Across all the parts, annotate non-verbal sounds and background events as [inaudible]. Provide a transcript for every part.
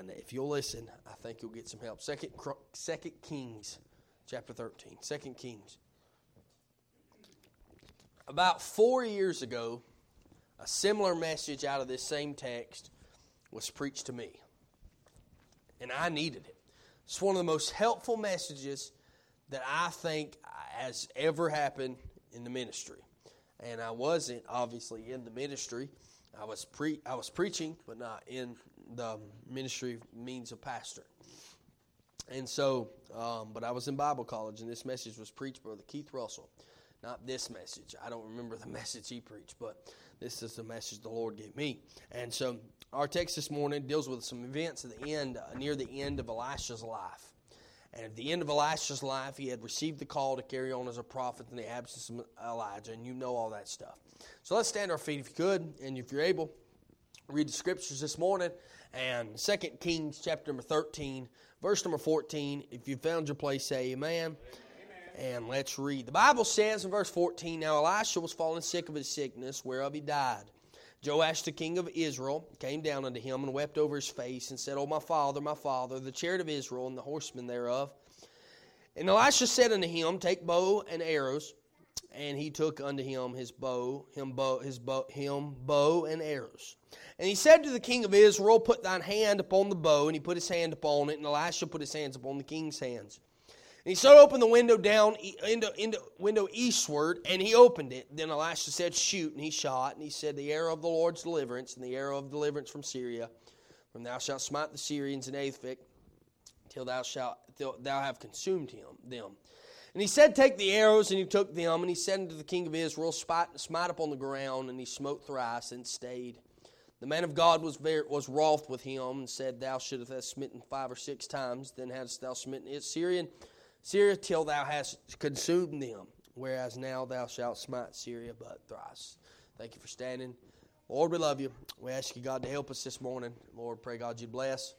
And if you'll listen, I think you'll get some help. Second, Second Kings, chapter 13. Second Kings. About four years ago, a similar message out of this same text was preached to me. And I needed it. It's one of the most helpful messages that I think has ever happened in the ministry. And I wasn't obviously in the ministry. I was pre I was preaching, but not in the ministry means a pastor. And so, um, but I was in Bible college, and this message was preached by the Keith Russell. Not this message. I don't remember the [laughs] message he preached, but this is the message the Lord gave me. And so, our text this morning deals with some events at the end, uh, near the end of Elisha's life. And at the end of Elisha's life, he had received the call to carry on as a prophet in the absence of Elijah, and you know all that stuff. So let's stand our feet if you could, and if you're able, read the scriptures this morning. And 2 Kings chapter number 13, verse number 14. If you found your place, say amen. amen. And let's read. The Bible says in verse 14 Now Elisha was fallen sick of his sickness, whereof he died. Joash the king of Israel came down unto him and wept over his face and said, O my father, my father, the chariot of Israel and the horsemen thereof. And Elisha said unto him, Take bow and arrows. And he took unto him his bow, him bow, his bow, him bow and arrows. And he said to the king of Israel, Put thine hand upon the bow. And he put his hand upon it, and Elisha put his hands upon the king's hands. And he so opened the window down into, into window eastward, and he opened it. Then Elisha said, Shoot, and he shot, and he said, The arrow of the Lord's deliverance, and the arrow of deliverance from Syria, from thou shalt smite the Syrians in Aphek, till thou shalt till thou have consumed him them. And he said, Take the arrows, and he took them, and he said unto the king of Israel, Smite, upon the ground, and he smote thrice, and stayed. The man of God was very, was wroth with him, and said, Thou shouldst have smitten five or six times, then hadst thou smitten it Syrian Syria till thou hast consumed them, whereas now thou shalt smite Syria but thrice. Thank you for standing. Lord, we love you. We ask you, God, to help us this morning. Lord, pray, God, you bless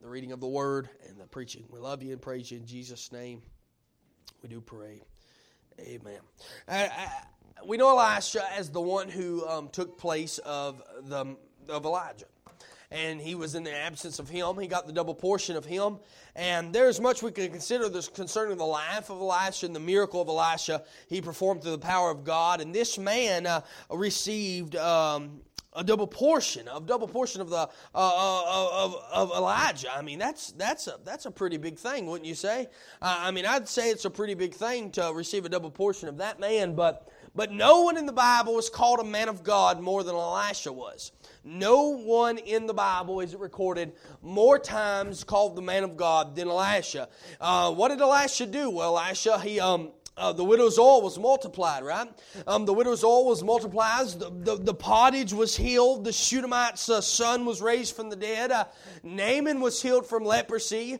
the reading of the word and the preaching. We love you and praise you in Jesus' name. We do pray. Amen. Uh, uh, we know Elisha as the one who um, took place of, the, of Elijah and he was in the absence of him. He got the double portion of him. And there's much we can consider this concerning the life of Elisha and the miracle of Elisha he performed through the power of God. And this man uh, received. Um, a double portion of double portion of the uh, uh, of, of Elijah. I mean, that's that's a that's a pretty big thing, wouldn't you say? Uh, I mean, I'd say it's a pretty big thing to receive a double portion of that man. But but no one in the Bible is called a man of God more than Elisha was. No one in the Bible is recorded more times called the man of God than Elisha. Uh, what did Elisha do? Well, Elisha, he um, uh, the widow's oil was multiplied, right? Um, the widow's oil was multiplied. The, the, the pottage was healed. The Shunammite's uh, son was raised from the dead. Uh, Naaman was healed from leprosy.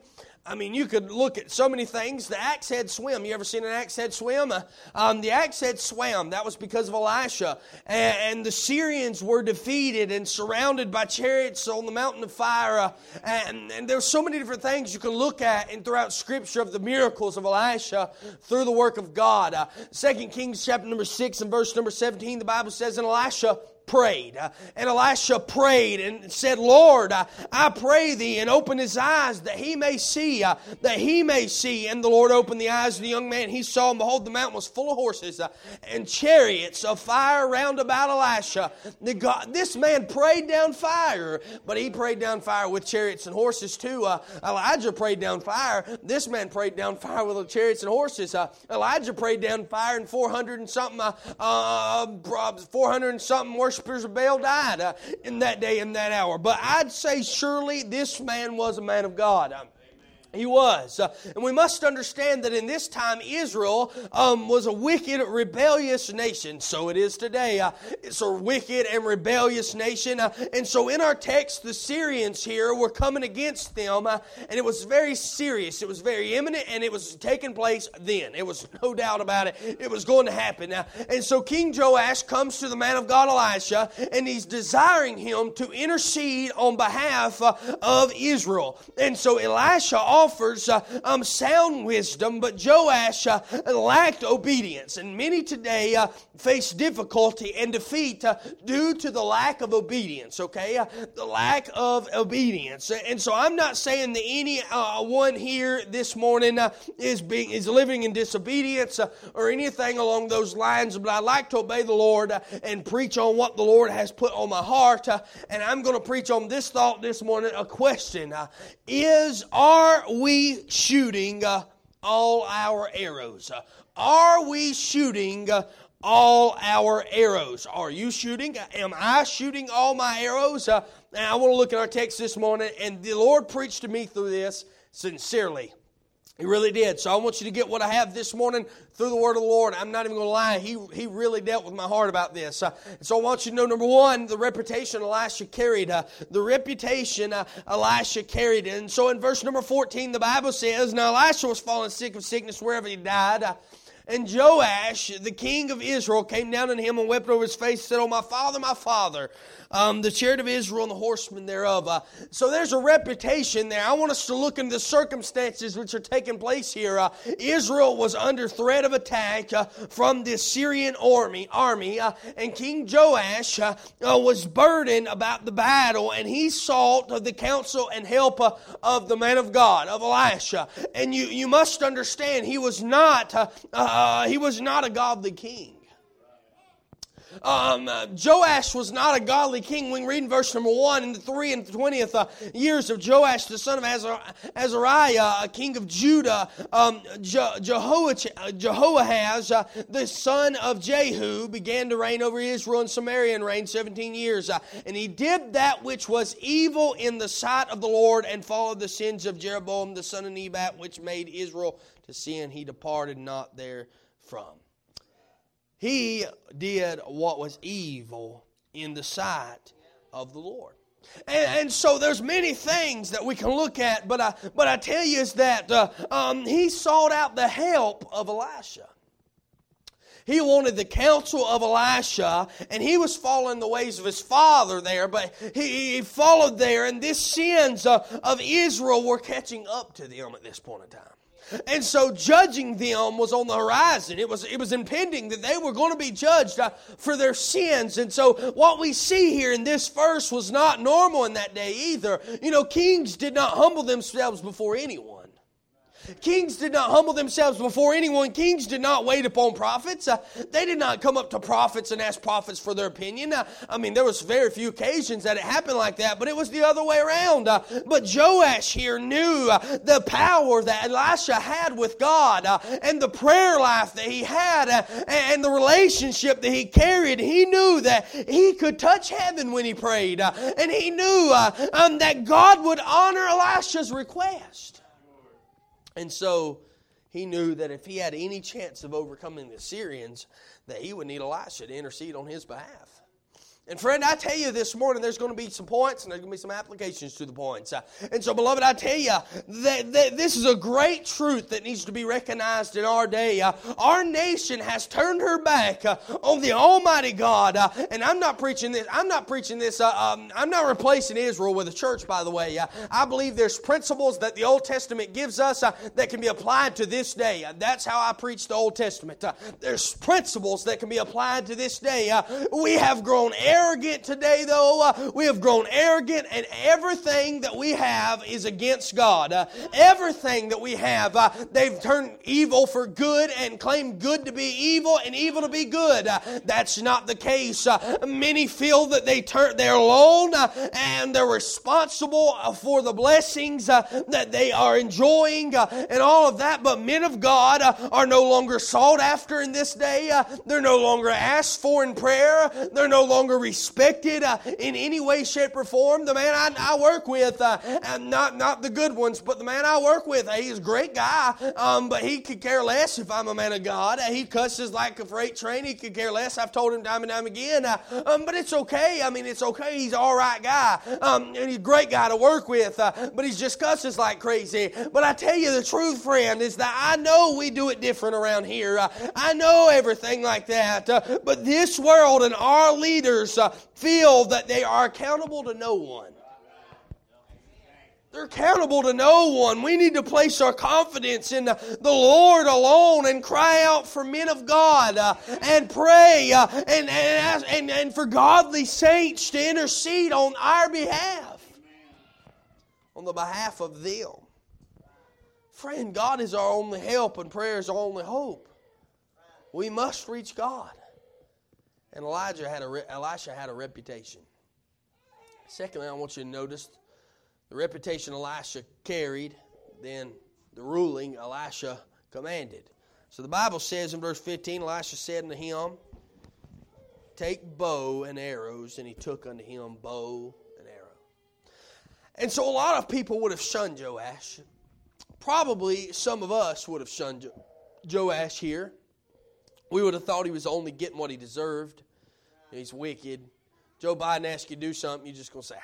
I mean, you could look at so many things. The axe head swim. You ever seen an axe head swim? Uh, um, the axe head swam. That was because of Elisha. And, and, the Syrians were defeated and surrounded by chariots on the mountain of fire. Uh, and, and there's so many different things you can look at and throughout Scripture of the miracles of Elisha through the work of God. Uh, 2 Kings chapter number 6 and verse number 17, the Bible says, And Elisha prayed. Uh, and Elisha prayed and said, Lord, uh, I pray thee, and open his eyes that he may see, uh, that he may see. And the Lord opened the eyes of the young man. He saw, and behold, the mountain was full of horses and chariots of fire round about Elisha. God, this man prayed down fire, but he prayed down fire with chariots and horses too. Elijah prayed down fire. This man prayed down fire with chariots and horses. Elijah prayed down fire and 400 and something, uh, 400 and something worship worshippers of Baal died uh, in that day and that hour. But I'd say surely this man was a man of God. He was. Uh, and we must understand that in this time, Israel um, was a wicked, rebellious nation. So it is today. Uh, it's a wicked and rebellious nation. Uh, and so in our text, the Syrians here were coming against them, uh, and it was very serious. It was very imminent, and it was taking place then. It was no doubt about it. It was going to happen. Uh, and so King Joash comes to the man of God, Elisha, and he's desiring him to intercede on behalf of Israel. And so Elisha offers uh, um, sound wisdom, but Joash uh, lacked obedience. And many today uh, face difficulty and defeat uh, due to the lack of obedience, okay? Uh, the lack of obedience. And so I'm not saying that any one here this morning is, being, is living in disobedience or anything along those lines, but I like to obey the Lord and preach on what the Lord has put on my heart. and I'm going to preach on this thought this morning a question Is, are we shooting uh, all our arrows? Uh, are we shooting uh, all our arrows? Are you shooting? Am I shooting all my arrows? Uh, I want to look at our text this morning, and the Lord preached to me through this sincerely. He really did. So I want you to get what I have this morning through the word of the Lord. I'm not even going to lie. He, he really dealt with my heart about this. Uh, so I want you to know, number one, the reputation Elisha carried. Uh, the reputation uh, Elisha carried. And so in verse number 14, the Bible says, Now Elisha was fallen sick of sickness wherever he died. And Joash, the king of Israel, came down on him and wept over his face said, Oh, my father, my father um, the chariot of Israel and the horsemen thereof. Uh, so there's a reputation there. I want us to look into the circumstances which are taking place here. Uh, Israel was under threat of attack uh, from the Syrian army, army uh, and King Joash uh, uh, was burdened about the battle, and he sought the counsel and help of the man of God, of Elisha. And you, you must understand, he was not Uh, he was not a godly king. Um, uh, Joash was not a godly king. We read in verse number 1 in the 3 and 20th uh, years of Joash, the son of Azariah, a king of Judah, um, Je- Jehoahaz, uh, the son of Jehu, began to reign over Israel and Samaria and reigned 17 years. Uh, and he did that which was evil in the sight of the Lord and followed the sins of Jeroboam, the son of Nebat, which made Israel to sin. He departed not therefrom. He did what was evil in the sight of the Lord. And, and, so there's many things that we can look at, but I, but I tell you is that uh, um, he sought out the help of Elisha. He wanted the counsel of Elisha, and he was following the ways of his father there, but he, he followed there, and these sins uh, of Israel were catching up to them at this point in time. And so judging them was on the horizon. It was, it was impending that they were going to be judged uh, for their sins. And so what we see here in this verse was not normal in that day either. You know, kings did not humble themselves before anyone. Kings did not humble themselves before anyone. Kings did not wait upon prophets. Uh, they did not come up to prophets and ask prophets for their opinion. Uh, I mean, there was very few occasions that it happened like that, but it was the other way around. Uh, but Joash here knew uh, the power that Elisha had with God uh, and the prayer life that he had uh, and the relationship that he carried. He knew that he could touch heaven when he prayed, and he knew um, that God would honor Elisha's request. And so he knew that if he had any chance of overcoming the Syrians, that he would need Elisha to intercede on his behalf. And friend, I tell you this morning, there's going to be some points and there's going to be some applications to the points. Uh, and so, beloved, I tell you that, that, this is a great truth that needs to be recognized in our day. Uh, our nation has turned her back uh, on the Almighty God. And I'm not preaching this. I'm not preaching this. Um, I'm not replacing Israel with a church, by the way. I believe there's principles that the Old Testament gives us that can be applied to this day. that's how I preach the Old Testament. there's principles that can be applied to this day. we have grown today, though. Uh, we have grown arrogant, and everything that we have is against God. Uh, everything that we have, uh, they've turned evil for good and claimed good to be evil and evil to be good. Uh, that's not the case. Uh, many feel that they turn they're alone uh, and they're responsible for the blessings that they are enjoying and all of that. But men of God are no longer sought after in this day. they're no longer asked for in prayer. They're no longer respected uh, in any way, shape, or form. The man I, I work with, uh, and not not the good ones, but the man I work with, he's a great guy, um, but he could care less if I'm a man of God. He cusses like a freight train. He could care less. I've told him time and time again. Uh, um, but it's okay. I mean, it's okay. He's all right guy, um, and he's a great guy to work with. Uh, but he's just cusses like crazy. But I tell you the truth, friend, is that I know we do it different around here. Uh, I know everything like that. Uh, but this world and our leaders uh, feel that they are accountable to no one. they're accountable to no one. We need to place our confidence in the, Lord alone and cry out for men of God uh, and pray uh, and, and, ask, and, and for godly saints to intercede on our behalf, on the behalf of them. Friend, God is our only help and prayer is our only hope. We must reach God. And Elijah had a, Elisha had a reputation. Secondly, I want you to notice the reputation Elisha carried, then the ruling Elisha commanded. So the Bible says in verse 15, Elisha said unto him, Take bow and arrows, and he took unto him bow and arrow. And so a lot of people would have shunned Joash. Probably some of us would have shunned Joash here. We would have thought he was only getting what he deserved. He's wicked. Joe Biden asks you to do something, you're just going to say,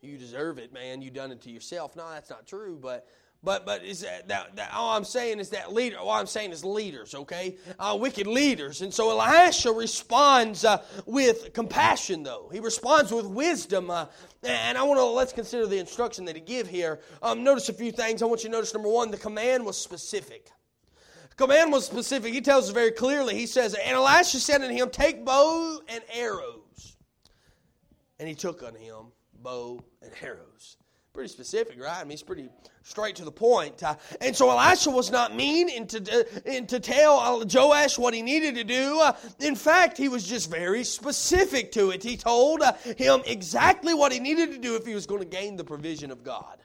you deserve it, man. You done it to yourself. No, that's not true, but but but is that, that, that, all I'm saying is that leader. All I'm saying is leaders, okay? Uh, wicked leaders, and so Elisha responds uh, with compassion, though he responds with wisdom. Uh, and I want to let's consider the instruction that he give here. Um, notice a few things. I want you to notice number one, the command was specific. Command was specific. He tells us very clearly. He says, "And Elisha said unto him, Take bow and arrows." And he took unto him bow and arrows. Pretty specific, right? I mean, he's pretty straight to the point. Uh, and so Elisha was not mean in to, uh, in to tell Joash what he needed to do. Uh, in fact, he was just very specific to it. He told uh, him exactly what he needed to do if he was going to gain the provision of God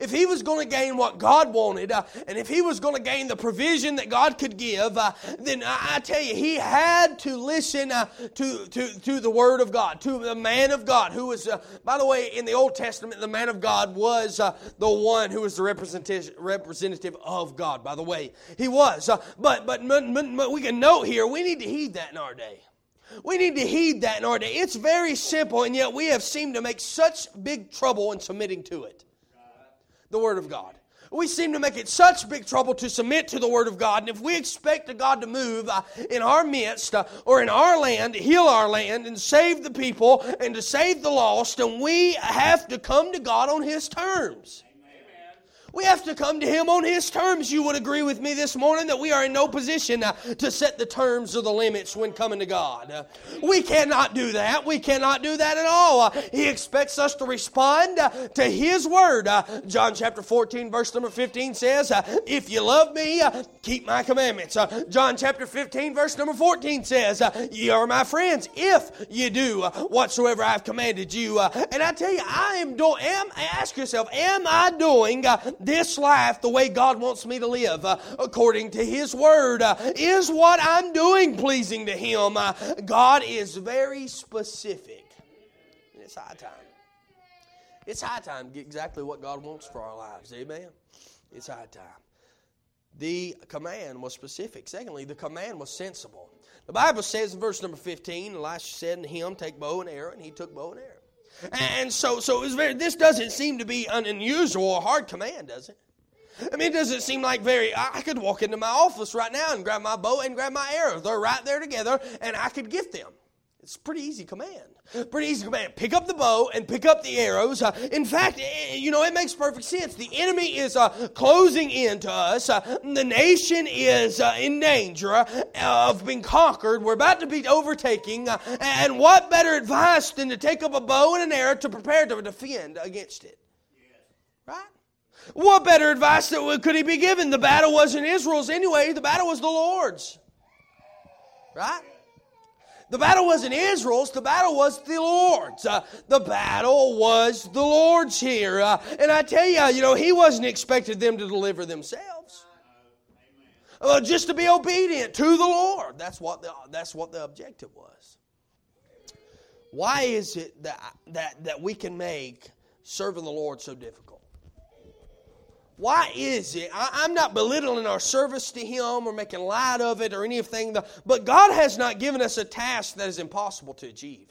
if he was going to gain what God wanted, uh, and if he was going to gain the provision that God could give, uh, then I, I, tell you, he had to listen uh, to, to, to the Word of God, to the man of God, who was, uh, by the way, in the Old Testament, the man of God was uh, the one who was the representative, representative of God, by the way. He was. Uh, but, but, but, but we can note here, we need to heed that in our day. We need to heed that in our day. It's very simple, and yet we have seemed to make such big trouble in submitting to it the Word of God. We seem to make it such big trouble to submit to the Word of God. And if we expect God to move uh, in our midst uh, or in our land, heal our land and save the people and to save the lost, and we have to come to God on His terms. We have to come to Him on His terms. You would agree with me this morning that we are in no position uh, to set the terms or the limits when coming to God. We cannot do that. We cannot do that at all. Uh, he expects us to respond uh, to His Word. Uh, John chapter 14, verse number 15 says, uh, If you love me, uh, keep my commandments. John chapter 15, verse number 14 says, Ye are my friends if you do whatsoever I've commanded you. and I tell you, I am doing, am, ask yourself, am I doing this life the way God wants me to live, uh, according to His Word? Uh, is what I'm doing pleasing to Him? Uh, God is very specific. It's high time. It's high time to get exactly what God wants for our lives. Amen? It's high time. The command was specific. Secondly, the command was sensible. The Bible says in verse number 15, Elisha said to him, Take bow and arrow, and he took bow and arrow. And so, so it was very, this doesn't seem to be an unusual or hard command, does it? I mean, it doesn't seem like very. I could walk into my office right now and grab my bow and grab my arrow. They're right there together, and I could get them. It's a pretty easy command. Pretty easy command. Pick up the bow and pick up the arrows. Uh, in fact, it, you know, it makes perfect sense. The enemy is uh, closing in to us. Uh, the nation is uh, in danger uh, of being conquered. We're about to be overtaking. Uh, and what better advice than to take up a bow and an arrow to prepare to defend against it? Right? What better advice that could he be given? The battle wasn't Israel's anyway. The battle was the Lord's. Right? The battle wasn't Israel's, the battle was the Lord's. Uh, the battle was the Lord's here. Uh, and I tell you, you know, He wasn't expected them to deliver themselves. Uh, just to be obedient to the Lord. That's what the, that's what the objective was. Why is it that, that, that we can make serving the Lord so difficult? Why is it? I, am not belittling our service to Him or making light of it or anything, but God has not given us a task that is impossible to achieve.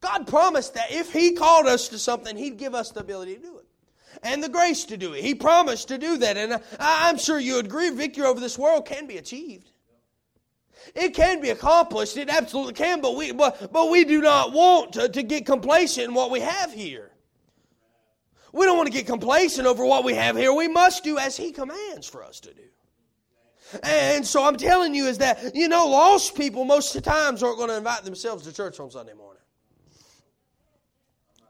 God promised that if He called us to something, He'd give us the ability to do it and the grace to do it. He promised to do that, and I'm sure you agree victory over this world can be achieved. It can be accomplished. It absolutely can, but we, but, but we do not want to, to get complacent in what we have here. We don't want to get complacent over what we have here. We must do as He commands for us to do. And so I'm telling you is that, you know, lost people most of the times aren't going to invite themselves to church on Sunday morning.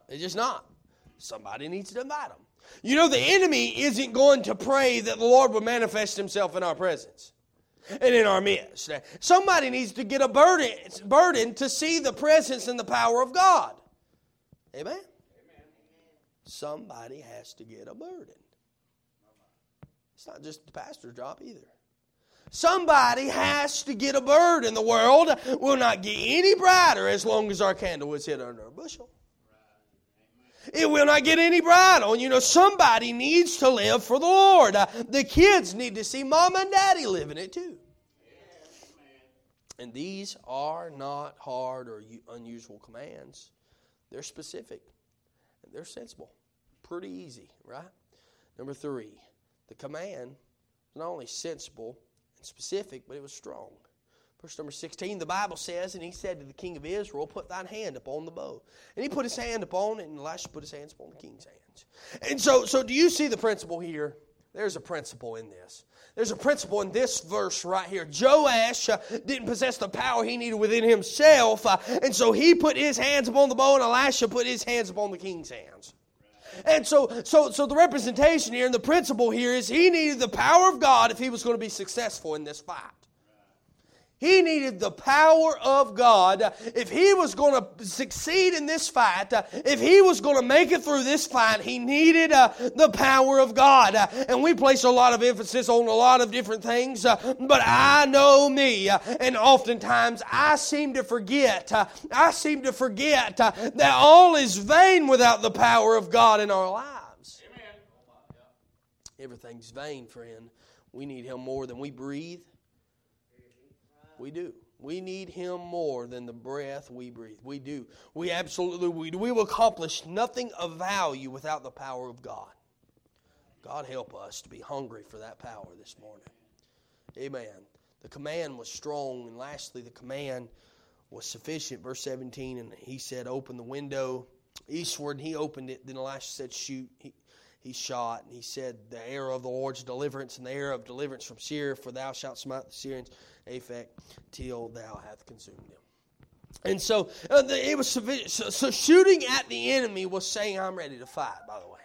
They're just not. Somebody needs to invite them. You know, the enemy isn't going to pray that the Lord would manifest himself in our presence and in our midst. Somebody needs to get a burden, burden to see the presence and the power of God. Amen? Somebody has to get a burden. It's not just the pastor's job either. Somebody has to get a burden. The world will not get any brighter as long as our candle is hid under a bushel. It will not get any brighter. And You know, somebody needs to live for the Lord. The kids need to see mom and daddy living it too. And these are not hard or unusual commands. They're specific they're sensible. Pretty easy, right? Number three, the command was not only sensible and specific, but it was strong. Verse number 16, the Bible says, And he said to the king of Israel, Put thine hand upon the bow. And he put his hand upon it, and Elisha put his hands upon the king's hands. And so, so do you see the principle here? There's a principle in this. There's a principle in this verse right here. Joash uh, didn't possess the power he needed within himself, uh, and so he put his hands upon the bow, and Elisha put his hands upon the king's hands. And so, so, so the representation here and the principle here is he needed the power of God if he was going to be successful in this fight. He needed the power of God. If he was going to succeed in this fight, if he was going to make it through this fight, he needed uh, the power of God. And we place a lot of emphasis on a lot of different things, uh, but I know me, uh, and oftentimes I seem to forget, I seem to forget that all is vain without the power of God in our lives. Amen. Everything's vain, friend. We need Him more than we breathe. We do. We need Him more than the breath we breathe. We do. We absolutely we do. We will accomplish nothing of value without the power of God. God help us to be hungry for that power this morning. Amen. The command was strong, and lastly, the command was sufficient. Verse 17, and he said, Open the window eastward, and he opened it. Then Elisha said, Shoot. He, he shot, and he said, The arrow of the Lord's deliverance, and the arrow of deliverance from Syria, for thou shalt smite the Syrians Aphek till thou hath consumed them. And so uh, the, it was so, so shooting at the enemy was saying, I'm ready to fight, by the way.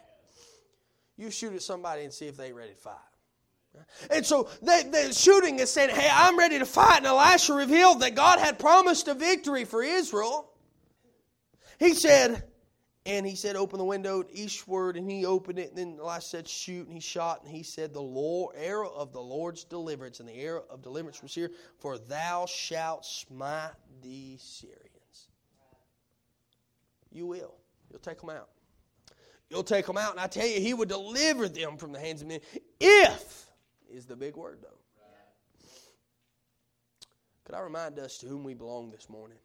You shoot at somebody and see if they ready to fight. And so the, the shooting is saying, Hey, I'm ready to fight. And Elisha revealed that God had promised a victory for Israel. He said, and he said, Open the window eastward, and he opened it. And then Elisha said, Shoot, and he shot, and he said, The Lord, arrow of the Lord's deliverance, and the arrow of deliverance was here, for thou shalt smite the Syrians. You will. You'll take them out. You'll take them out, and I tell you, he would deliver them from the hands of men. If is the big word, though. Could I remind us to whom we belong this morning?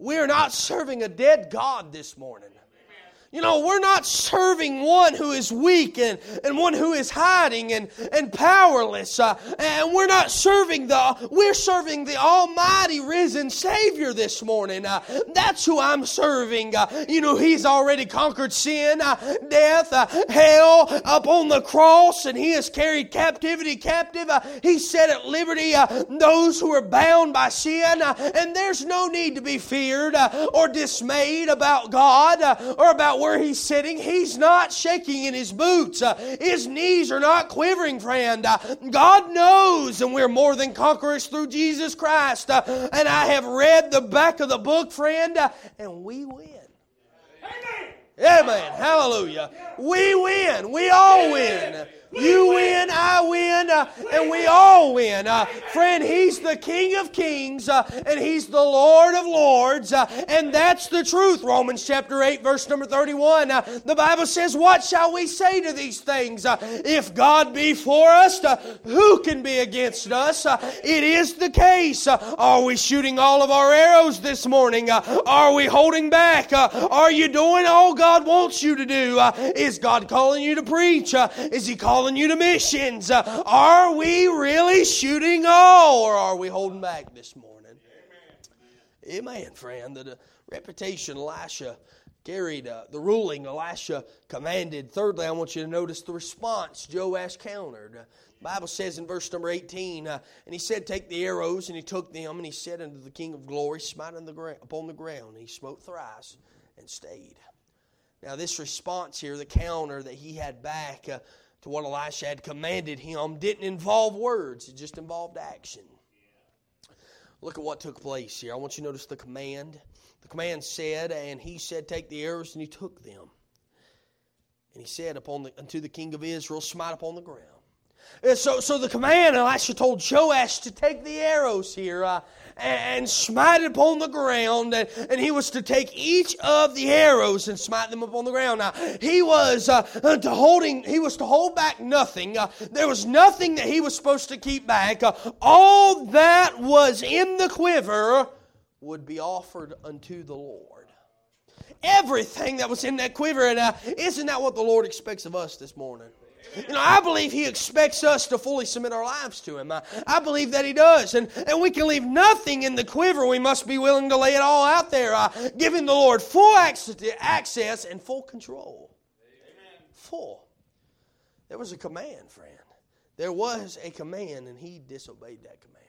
We are not serving a dead God this morning. You know, we're not serving one who is weak and, and one who is hiding and, and powerless. Uh, and we're not serving the, we're serving the almighty risen Savior this morning. Uh, that's who I'm serving. Uh, you know, He's already conquered sin, uh, death, uh, hell up on the cross, and He has carried captivity captive. Uh, he set at liberty those who are bound by sin. and there's no need to be feared or dismayed about God or about where he's sitting, he's not shaking in his boots. Uh, his knees are not quivering, friend. Uh, God knows, and we're more than conquerors through Jesus Christ. Uh, and I have read the back of the book, friend, uh, and we win. Amen. Amen. Hallelujah. We win. We all win. You win, I win, uh, and we all win. Uh, friend, He's the King of Kings uh, and He's the Lord of Lords, uh, and that's the truth. Romans chapter 8, verse number 31. Uh, the Bible says, What shall we say to these things? Uh, if God be for us, who can be against us? it is the case. are we shooting all of our arrows this morning? are we holding back? are you doing all God wants you to do? is God calling you to preach? is He calling calling you to missions. Uh, are we really shooting all, or are we holding back this morning? Amen, Amen friend. The, the reputation Elisha carried, uh, the ruling Elisha commanded. Thirdly, I want you to notice the response Joash countered. Uh, the Bible says in verse number 18, uh, and he said, Take the arrows, and he took them, and he said unto the King of glory, Smite on the gra- upon the ground. And he smote thrice and stayed. Now, this response here, the counter that he had back uh, to what Elisha had commanded him, didn't involve words, it just involved action. Look at what took place here. I want you to notice the command. The command said, and he said, Take the arrows, and he took them. And he said upon the, unto the king of Israel, Smite upon the ground. So, so the command, Elisha told Joash to take the arrows here uh, and smite it upon the ground, and, and, he was to take each of the arrows and smite them upon the ground. Now, he was uh, to holding, he was to hold back nothing. Uh, there was nothing that he was supposed to keep back. Uh, all that was in the quiver would be offered unto the Lord. Everything that was in that quiver, and uh, isn't that what the Lord expects of us this morning? You know, I believe He expects us to fully submit our lives to Him. I, I, believe that He does. And, and we can leave nothing in the quiver. We must be willing to lay it all out there, uh, giving the Lord full access and full control. Amen. Full. There was a command, friend. There was a command, and He disobeyed that command.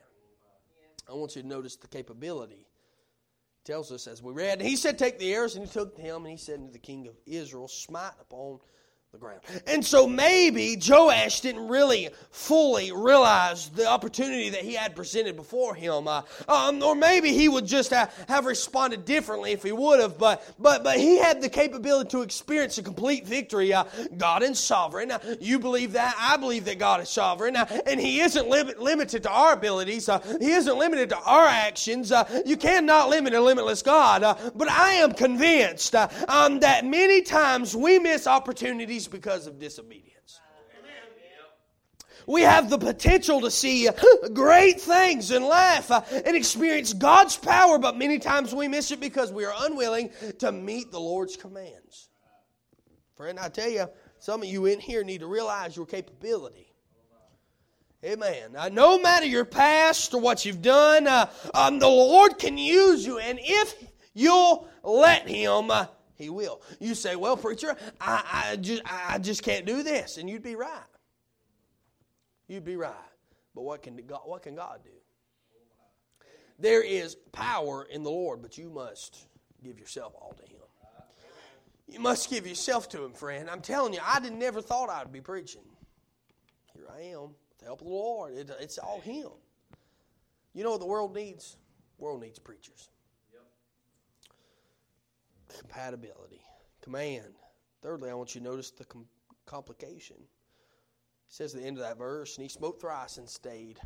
I want you to notice the capability. It tells us as we read, he said, Take the arrows, and he took them, and he said to the king of Israel, Smite upon the ground. And so maybe Joash didn't really fully realize the opportunity that he had presented before him, uh, um, or maybe he would just have, have responded differently if he would have. But but but he had the capability to experience a complete victory. Uh, God is sovereign. Now, you believe that? I believe that God is sovereign, uh, and He isn't limited to our abilities. Uh, he isn't limited to our actions. Uh, you cannot limit a limitless God. Uh, but I am convinced um, that many times we miss opportunities because of disobedience. We have the potential to see great things and laugh uh, and experience God's power, but many times we miss it because we are unwilling to meet the Lord's commands. Friend, I tell you, some of you in here need to realize your capability. Amen. Uh, no matter your past or what you've done, uh, um, the Lord can use you, and if you'll let Him, uh, he will. You say, well, preacher, I, I, just, I just can't do this. And you'd be right. You'd be right. But what can God, what can God do? There is power in the Lord, but you must give yourself all to Him. You must give yourself to Him, friend. I'm telling you, I did, never thought I'd be preaching. Here I am, with the help of the Lord. It, it's all Him. You know what the world needs? The world needs preachers compatibility. Command. Thirdly, I want you to notice the com- complication. It says at the end of that verse, and he smote thrice and stayed.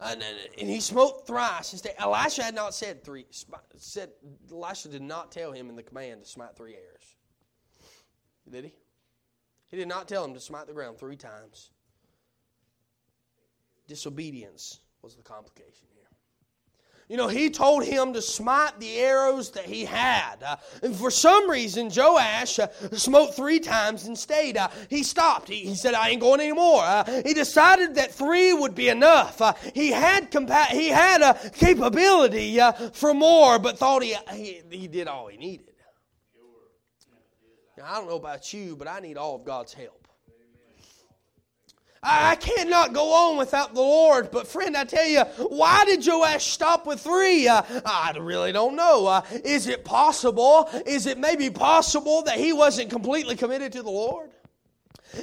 Uh, and, and he smote thrice and stayed. Elisha had not said three. Said Elisha did not tell him in the command to smite three arrows. Did he? He did not tell him to smite the ground three times. Disobedience was the complication. You know, he told him to smite the arrows that he had. Uh, and for some reason, Joash uh, smote three times and stayed. Uh, he stopped. He, he, said, I ain't going anymore. Uh, he decided that three would be enough. Uh, he had compa- he had a capability uh, for more, but thought he, he, he did all he needed. Now, I don't know about you, but I need all of God's help. I cannot go on without the Lord. But, friend, I tell you, why did Joash stop with three? Uh, I really don't know. Uh, is it possible? Is it maybe possible that he wasn't completely committed to the Lord?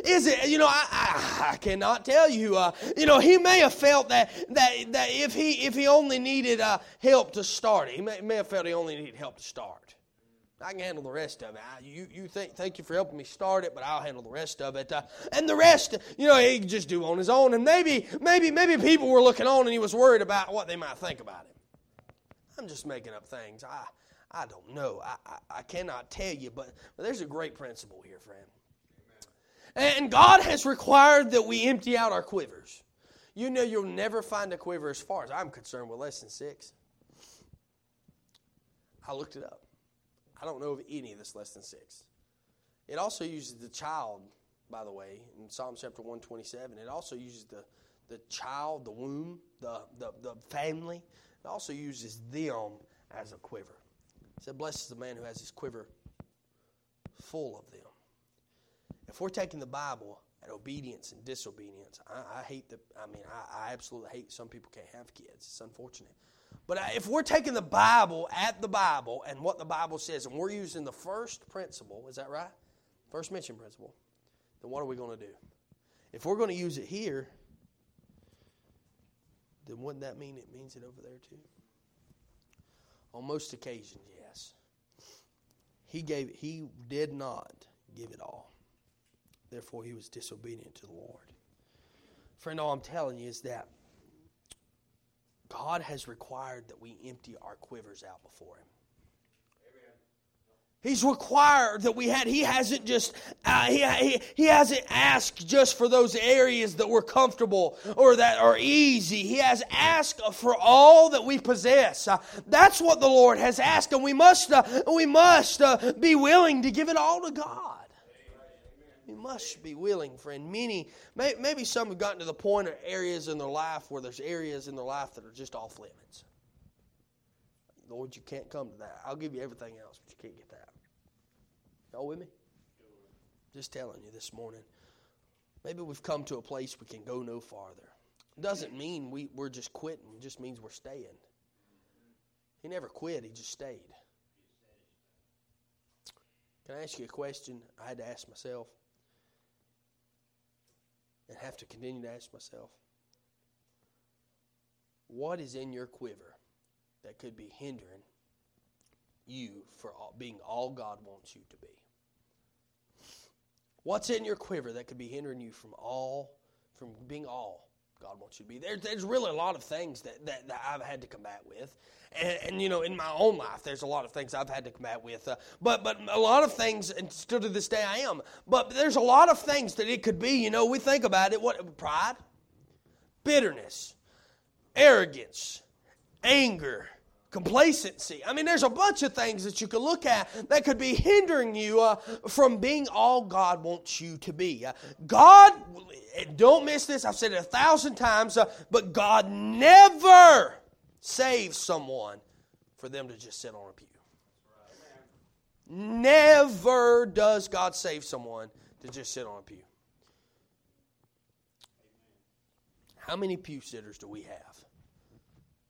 Is it, you know, I, I, I cannot tell you. Uh, you know, he may have felt that, that, that if, he, if he only needed uh, help to start, he may, may have felt he only needed help to start. I can handle the rest of it. I, you, you think, thank you for helping me start it, but I'll handle the rest of it. Uh, and the rest, you know, he can just do on his own. And maybe, maybe, maybe people were looking on and he was worried about what they might think about him. I'm just making up things. I, I don't know. I, I, I cannot tell you, but, but there's a great principle here, friend. Amen. And God has required that we empty out our quivers. You know, you'll never find a quiver, as far as I'm concerned, with less than six. I looked it up. I don't know of any that's less than six. It also uses the child by the way, in Psalm chapter 127. It also uses the, the child, the womb, the, the, the family. It also uses them as a quiver. It said, Blessed is the man who has his quiver full of them. If we're taking the Bible at obedience and disobedience, I, I hate the, I mean, I, I, absolutely hate some people can't have kids. It's unfortunate. But if we're taking the Bible at the Bible and what the Bible says, and we're using the first principle, is that right? First mention principle, then what are we going to do? If we're going to use it here, then wouldn't that mean it means it over there too? On most occasions, yes. He gave he did not give it all. Therefore he was disobedient to the Lord. Friend, all I'm telling you is that God has required that we empty our quivers out before him. He's required that we had. He hasn't just. Uh, he, he, he hasn't asked just for those areas that were comfortable or that are easy. He has asked for all that we possess. Uh, that's what the Lord has asked, and we must. Uh, we must uh, be willing to give it all to God. We must be willing, friend. Many, maybe some have gotten to the point of areas in their life where there's areas in their life that are just off limits. Lord, you can't come to that. I'll give you everything else, but you can't get that. Y'all with me? Just telling you this morning. Maybe we've come to a place we can go no farther. Doesn't mean we, we're just quitting, it just means we're staying. He never quit, he just stayed. Can I ask you a question I had to ask myself? And have to continue to ask myself. What is in your quiver that could be hindering you for all, being all God wants you to be? What's in your quiver that could be hindering you from all, from being all God wants you to be? There, there's really a lot of things that, that, that I've had to combat with. And, and, you know, in my own life, there's a lot of things I've had to combat with. Uh, but, but a lot of things, and still to this day I am. But there's a lot of things that it could be. You know, we think about it. What pride, bitterness, arrogance, anger, complacency. I mean, there's a bunch of things that you could look at that could be hindering you uh, from being all God wants you to be. Uh, God, don't miss this, I've said it a thousand times, uh, but God never saves someone for them to just sit on a pew. Never does God save someone to just sit on a pew. How many pew sitters do we have?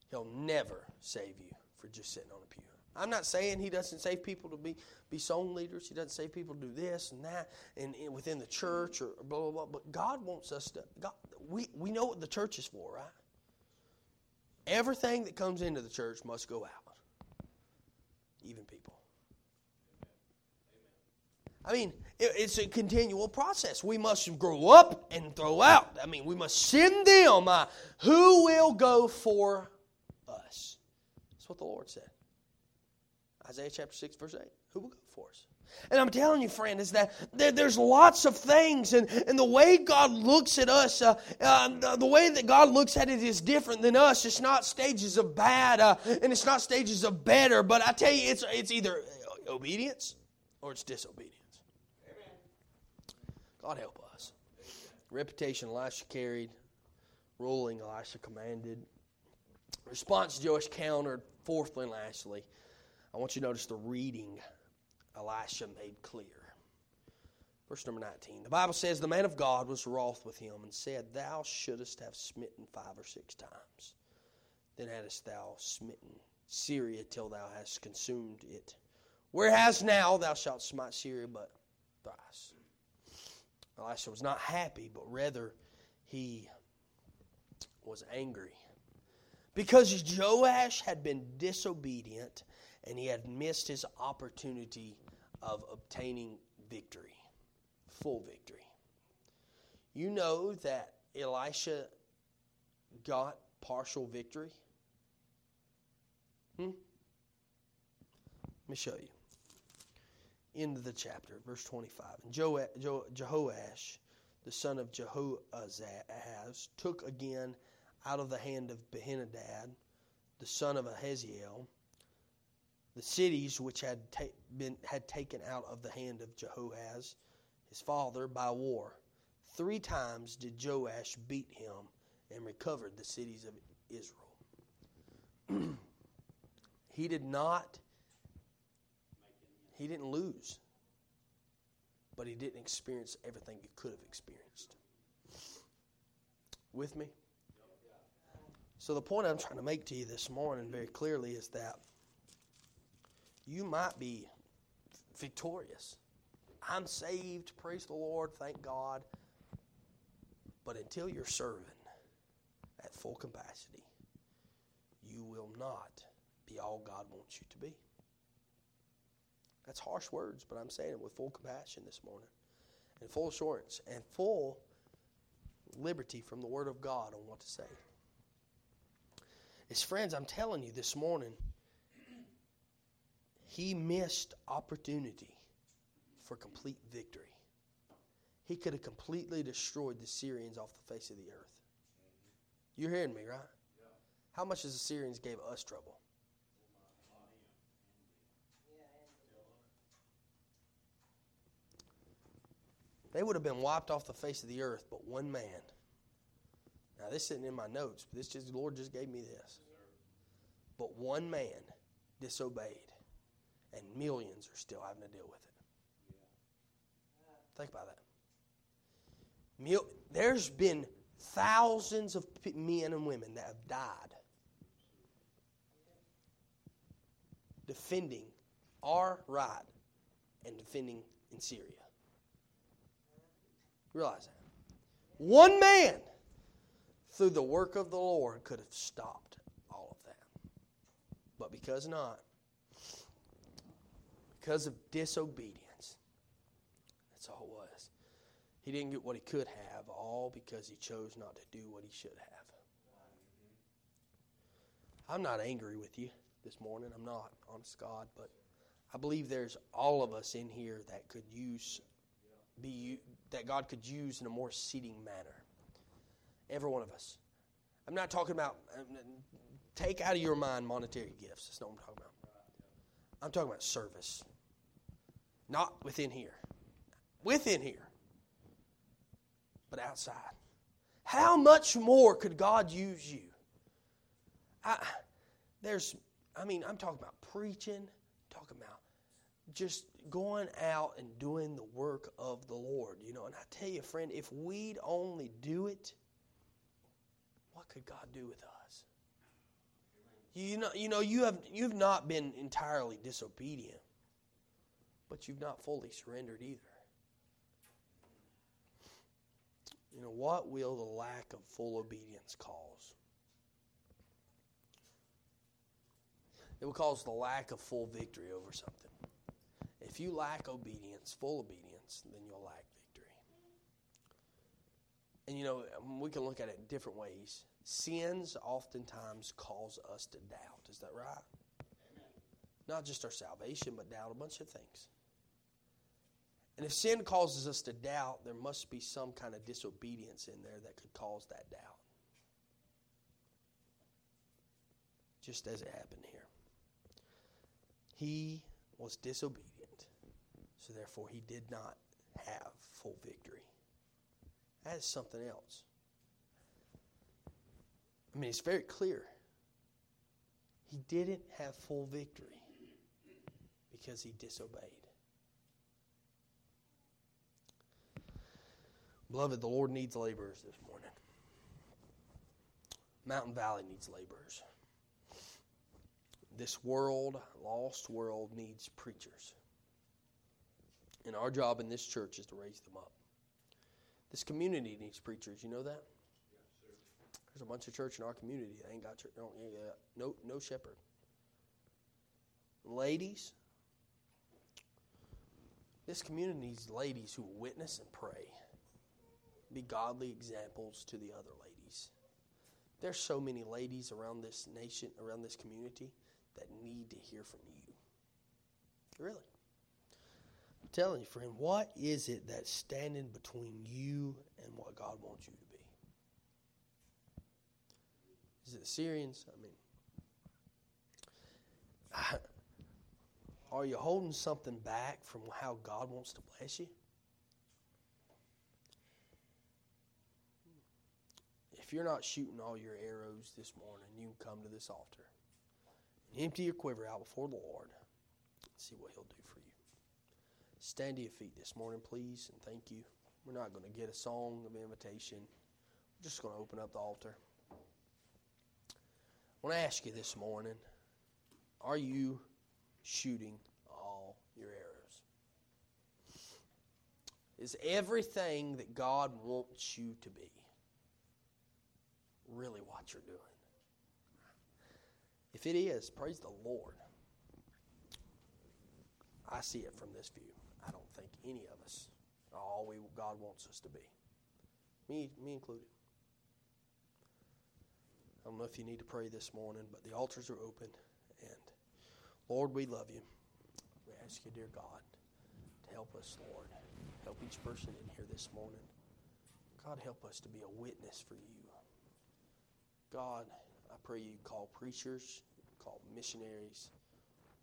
He'll never save you just sitting on a pew. I'm not saying he doesn't save people to be, be song leaders. He doesn't save people to do this and that and, and within the church or blah, blah, blah. But God wants us to, God, we, we know what the church is for, right? Everything that comes into the church must go out, even people. I mean, it's a continual process. We must grow up and throw out. I mean, we must send them. Uh, who will go for us? What the Lord said. Isaiah chapter 6, verse 8. Who will go for us? And I'm telling you, friend, is that there, there's lots of things, and, and the way God looks at us, uh, uh, the, the, way that God looks at it is different than us. It's not stages of bad, uh, and it's not stages of better, but I tell you, it's, it's either obedience or it's disobedience. God help us. Reputation Elisha carried, ruling Elisha commanded. Response Joash countered. Fourthly and lastly, I want you to notice the reading Elisha made clear. Verse number 19. The Bible says, The man of God was wroth with him and said, Thou shouldest have smitten five or six times. Then hadst thou smitten Syria till thou hast consumed it. Whereas now thou shalt smite Syria but thrice. Elisha was not happy, but rather he was angry. Because Joash had been disobedient and he had missed his opportunity of obtaining victory, full victory. You know that Elisha got partial victory? Hmm? Let me show you. End of the chapter, verse 25. And Jehoash, the son of Jehoahaz, took again out of the hand of Benhadad, the son of Ahaziel, the cities which had ta- been had taken out of the hand of Jehoahaz, his father, by war. Three times did Joash beat him and recovered the cities of Israel. [clears throat] he did not, he didn't lose, but he didn't experience everything he could have experienced. With me? So, the point I'm trying to make to you this morning very clearly is that you might be victorious. I'm saved, praise the Lord, thank God. But until you're serving at full capacity, you will not be all God wants you to be. That's harsh words, but I'm saying it with full compassion this morning and full assurance and full liberty from the Word of God on what to say. As friends, I'm telling you this morning, he missed opportunity for complete victory. He could have completely destroyed the Syrians off the face of the earth. You're hearing me, right? How much has the Syrians gave us trouble? They would have been wiped off the face of the earth, but one man. Now this isn't in my notes, but this just the Lord just gave me this. But one man disobeyed, and millions are still having to deal with it. Think about that. There's been thousands of men and women that have died defending our right and defending in Syria. Realize that. One man, through the work of the Lord, could have stopped all of that. But because not, because of disobedience, that's all it was. He didn't get what he could have, all because he chose not to do what he should have. I'm not angry with you this morning. I'm not, honest God, but I believe there's all of us in here that could use be that God could use in a more seating manner. Every one of us. I'm not talking about um, take out of your mind monetary gifts. That's not what I'm talking about. I'm talking about service. Not within here. Within here. But outside. How much more could God use you? I, there's, I mean, I'm talking about preaching, talking about just going out and doing the work of the Lord, you know. And I tell you, friend, if we'd only do it, could God do with us? You know, you know, you have you've not been entirely disobedient, but you've not fully surrendered either. You know, what will the lack of full obedience cause? It will cause the lack of full victory over something. If you lack obedience, full obedience, then you'll lack victory. And you know, we can look at it different ways. Sins oftentimes cause us to doubt. Is that right? Not just our salvation, but doubt a bunch of things. And if sin causes us to doubt, there must be some kind of disobedience in there that could cause that doubt. Just as it happened here. He was disobedient, so therefore he did not have full victory. That is something else. I mean, it's very clear. He didn't have full victory because he disobeyed. Beloved, the Lord needs laborers this morning. Mountain Valley needs laborers. This world, lost world, needs preachers. And our job in this church is to raise them up. This community needs preachers. You know that? There's a bunch of church in our community that ain't got church, no, no, shepherd. Ladies, this community needs ladies who witness and pray, be godly examples to the other ladies. There's so many ladies around this nation, around this community, that need to hear from you. Really. I'm telling you, friend, what is it that's standing between you and what God wants you to be? Is it Syrians? I mean, are you holding something back from how God wants to bless you? If you're not shooting all your arrows this morning, you can come to this altar and empty your quiver out before the Lord and see what He'll do for you. Stand to your feet this morning, please, and thank you. We're not going to get a song of invitation. We're just going to open up the altar. I want to ask you this morning are you shooting all your arrows? Is everything that God wants you to be really what you're doing? If it is, praise the Lord. I see it from this view. I don't think any of us are all we God wants us to be. Me, me included. I don't know if you need to pray this morning, but the altars are open. And Lord, we love you. We ask you, dear God, to help us, Lord. Help each person in here this morning. God, help us to be a witness for you. God, I pray you call preachers, call missionaries,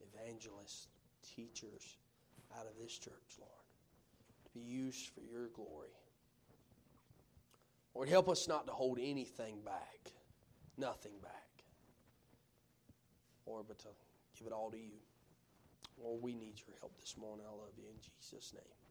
evangelists, teachers out of this church, Lord, to be used for your glory. Lord, help us not to hold anything back, nothing back. Lord, but to give it all to you. Lord, we need your help this morning. I love you in Jesus' name.